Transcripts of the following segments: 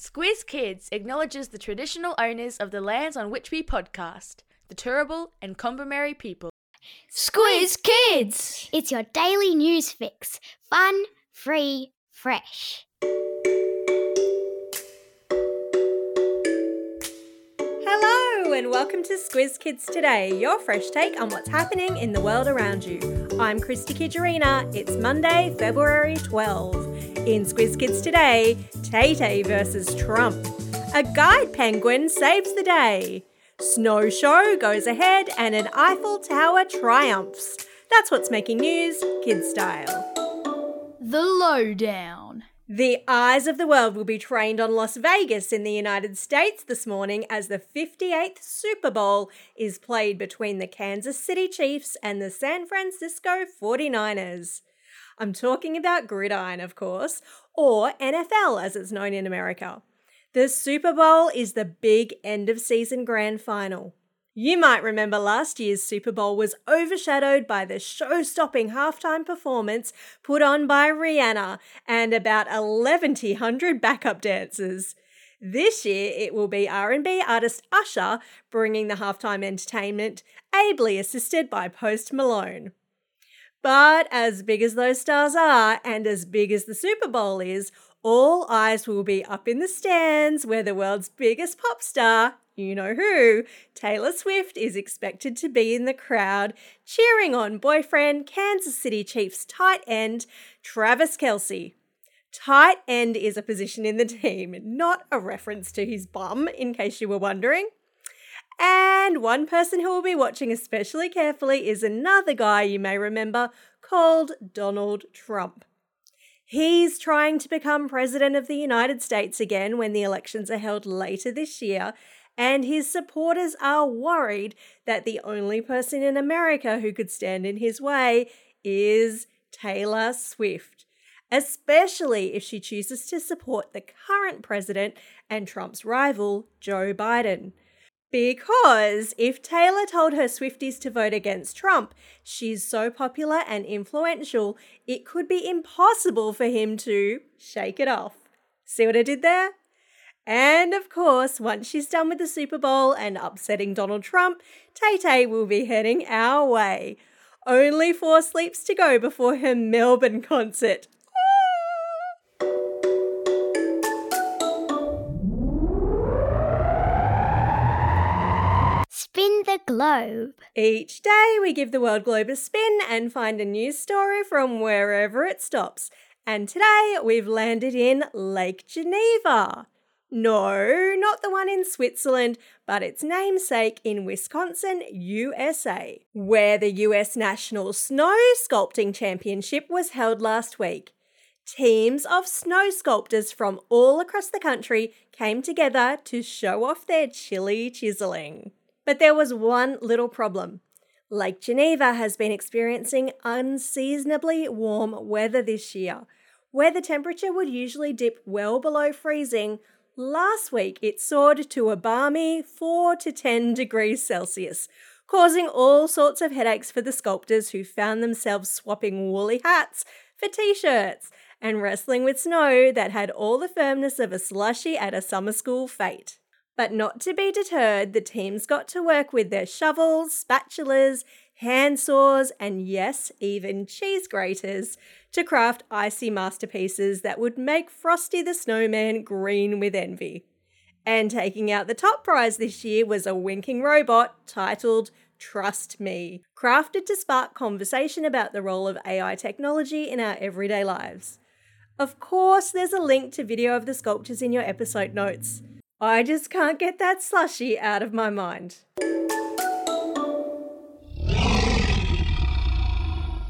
Squiz Kids acknowledges the traditional owners of the lands on which we podcast, the Turrbal and Kombumerri people. Squiz Kids! It's your daily news fix. Fun, free, fresh. Hello and welcome to Squiz Kids Today, your fresh take on what's happening in the world around you. I'm Christy Kijarina. It's Monday, February 12. In Squiz Kids Today, Tay Tay versus Trump. A guide penguin saves the day. Snow show goes ahead and an Eiffel Tower triumphs. That's what's making news, kid style. The Lowdown. The eyes of the world will be trained on Las Vegas in the United States this morning as the 58th Super Bowl is played between the Kansas City Chiefs and the San Francisco 49ers. I'm talking about Gridiron, of course, or NFL as it's known in America. The Super Bowl is the big end of season grand final. You might remember last year's Super Bowl was overshadowed by the show stopping halftime performance put on by Rihanna and about 1100 backup dancers. This year it will be R&B artist Usher bringing the halftime entertainment, ably assisted by Post Malone. But as big as those stars are and as big as the Super Bowl is, all eyes will be up in the stands where the world's biggest pop star, you know who, Taylor Swift, is expected to be in the crowd cheering on boyfriend Kansas City Chiefs tight end Travis Kelce. Tight end is a position in the team, not a reference to his bum, in case you were wondering. And one person who will be watching especially carefully is another guy you may remember called Donald Trump. He's trying to become president of the United States again when the elections are held later this year, and his supporters are worried that the only person in America who could stand in his way is Taylor Swift, especially if she chooses to support the current president and Trump's rival, Joe Biden. Because if Taylor told her Swifties to vote against Trump, she's so popular and influential, it could be impossible for him to shake it off. See what I did there? And of course, once she's done with the Super Bowl and upsetting Donald Trump, Tay Tay will be heading our way. Only four sleeps to go before her Melbourne concert. The globe. Each day, we give the world globe a spin and find a news story from wherever it stops. And today, we've landed in Lake Geneva. No, not the one in Switzerland, but its namesake in Wisconsin, USA, where the US National Snow Sculpting Championship was held last week. Teams of snow sculptors from all across the country came together to show off their chilly chiseling. But there was one little problem. Lake Geneva has been experiencing unseasonably warm weather this year. Where the temperature would usually dip well below freezing, last week it soared to a balmy 4 to 10 degrees Celsius, causing all sorts of headaches for the sculptors who found themselves swapping woolly hats for t shirts and wrestling with snow that had all the firmness of a slushy at a summer school fete. But not to be deterred, the teams got to work with their shovels, spatulas, hand saws, and yes, even cheese graters to craft icy masterpieces that would make Frosty the Snowman green with envy. And taking out the top prize this year was a winking robot titled Trust Me, crafted to spark conversation about the role of AI technology in our everyday lives. Of course, there's a link to video of the sculptures in your episode notes. I just can't get that slushy out of my mind.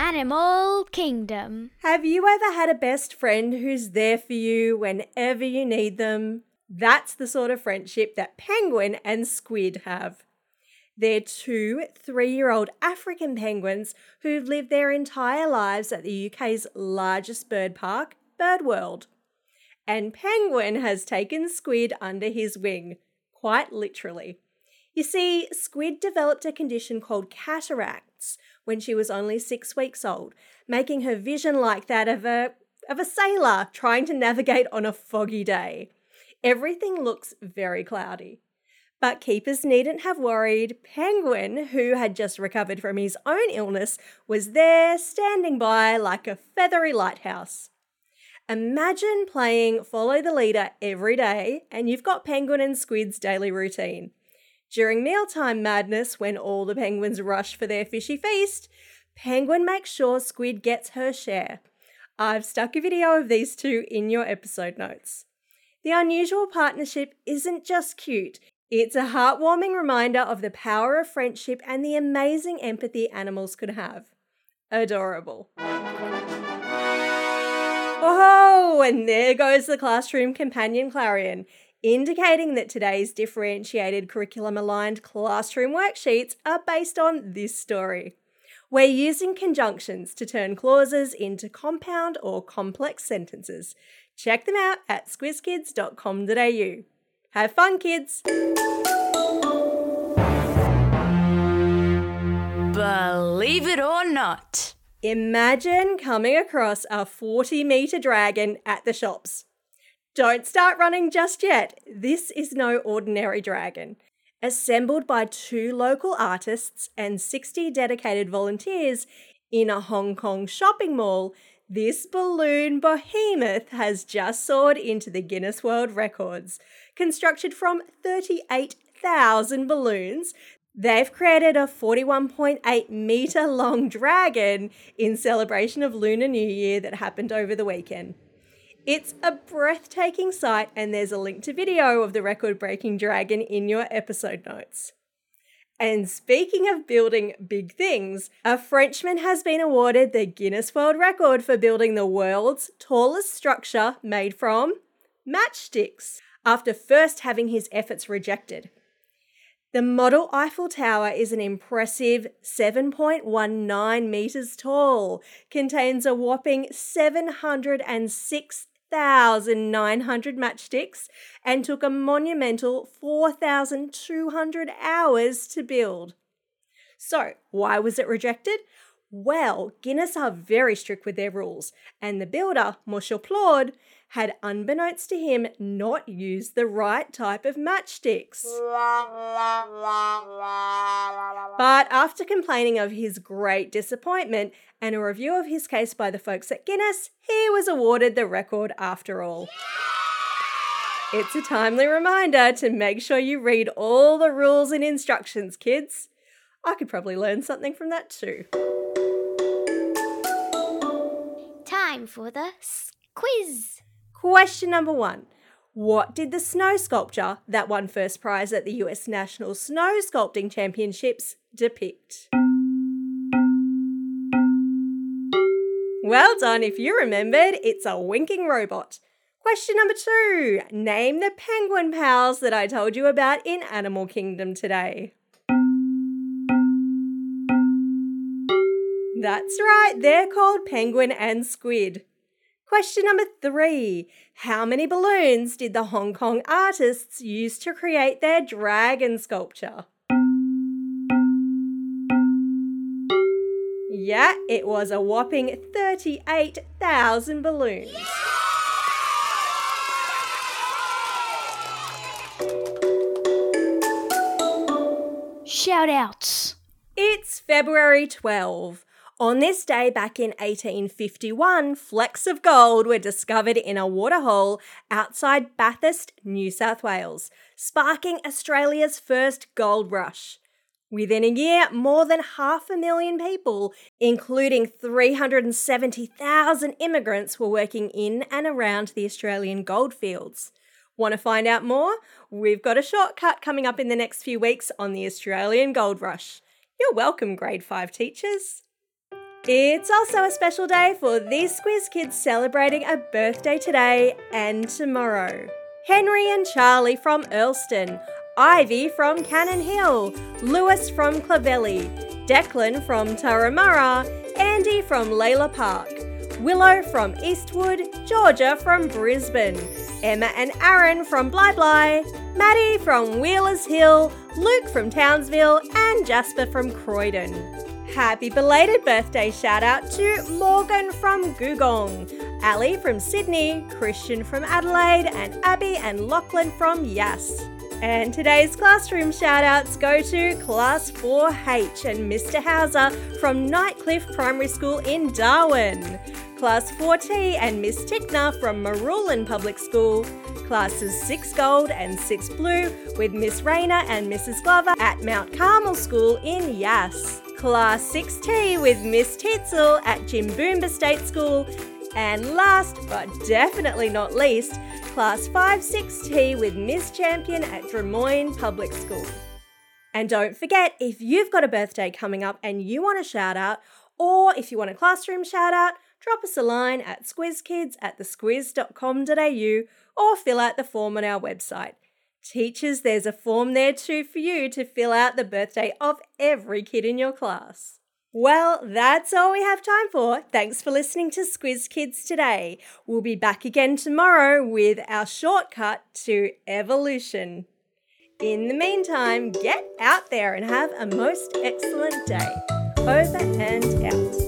Animal Kingdom. Have you ever had a best friend who's there for you whenever you need them? That's the sort of friendship that Penguin and Squid have. They're two three year old African penguins who've lived their entire lives at the UK's largest bird park, Birdworld. And Penguin has taken Squid under his wing, quite literally. You see, Squid developed a condition called cataracts when she was only six weeks old, making her vision like that of a, of a sailor trying to navigate on a foggy day. everything looks very cloudy. But keepers needn't have worried. Penguin, who had just recovered from his own illness, was there standing by like a feathery lighthouse. Imagine playing Follow the Leader every day, and you've got Penguin and Squid's daily routine. During mealtime madness, when all the penguins rush for their fishy feast, Penguin makes sure Squid gets her share. I've stuck a video of these two in your episode notes. The unusual partnership isn't just cute, it's a heartwarming reminder of the power of friendship and the amazing empathy animals could have. Adorable. And there goes the classroom companion clarion, indicating that today's differentiated curriculum aligned classroom worksheets are based on this story. We're using conjunctions to turn clauses into compound or complex sentences. Check them out at squizkids.com.au. Have fun, kids! Believe it or not. Imagine coming across a 40 metre dragon at the shops. Don't start running just yet. This is no ordinary dragon. Assembled by two local artists and 60 dedicated volunteers in a Hong Kong shopping mall, this balloon behemoth has just soared into the Guinness World Records. Constructed from 38,000 balloons, they've created a 41.8 metre long dragon in celebration of Lunar New Year that happened over the weekend. It's a breathtaking sight, and there's a link to video of the record breaking dragon in your episode notes. And speaking of building big things, a Frenchman has been awarded the Guinness World Record for building the world's tallest structure made from matchsticks after first having his efforts rejected. The model Eiffel Tower is an impressive 7.19 metres tall, contains a whopping 706 1,900 matchsticks and took a monumental 4,200 hours to build. So, why was it rejected? Well, Guinness are very strict with their rules, and the builder, Monsieur Plaud, had, unbeknownst to him, not used the right type of matchsticks. But after complaining of his great disappointment and a review of his case by the folks at Guinness, he was awarded the record after all. It's a timely reminder to make sure you read all the rules and instructions, kids. I could probably learn something from that too. Time for the quiz. Question number one What did the snow sculpture that won first prize at the US National Snow Sculpting Championships depict? Well done if you remembered, it's a winking robot. Question number two Name the penguin pals that I told you about in Animal Kingdom today. That's right, they're called Penguin and Squid. Question number three How many balloons did the Hong Kong artists use to create their dragon sculpture? Yeah, it was a whopping 38,000 balloons. Shout outs. It's February 12. On this day back in 1851, flecks of gold were discovered in a waterhole outside Bathurst, New South Wales, sparking Australia's first gold rush. Within a year, more than half a million people, including 370,000 immigrants, were working in and around the Australian goldfields. Want to find out more? We've got a shortcut coming up in the next few weeks on the Australian Gold Rush. You're welcome, Grade 5 teachers. It's also a special day for these Squiz kids celebrating a birthday today and tomorrow. Henry and Charlie from Earlston, Ivy from Cannon Hill, Lewis from Clovelly, Declan from Turramurra, Andy from Layla Park, Willow from Eastwood, Georgia from Brisbane, Emma and Aaron from Bli Bli, Maddie from Wheelers Hill, Luke from Townsville, and Jasper from Croydon. Happy belated birthday shout out to Morgan from Googong, Ali from Sydney, Christian from Adelaide, and Abby and Lachlan from Yass. And today's classroom shout outs go to Class 4H and Mr. Hauser from Nightcliff Primary School in Darwin, Class 4T and Miss Tickner from Marulan Public School, Classes 6 Gold and 6 Blue with Miss Rayner and Mrs. Glover at Mount Carmel School in Yass, Class 6T with Miss Titzel at Jimboomba State School, and last but definitely not least, Class 5-6T with Miss Champion at Drummoyne Public School. And don't forget, if you've got a birthday coming up and you want a shout out, or if you want a classroom shout out, drop us a line at squizkids at thesquiz.com.au or fill out the form on our website. Teachers, there's a form there too for you to fill out the birthday of every kid in your class. Well, that's all we have time for. Thanks for listening to Squiz Kids today. We'll be back again tomorrow with our shortcut to evolution. In the meantime, get out there and have a most excellent day. Over and out.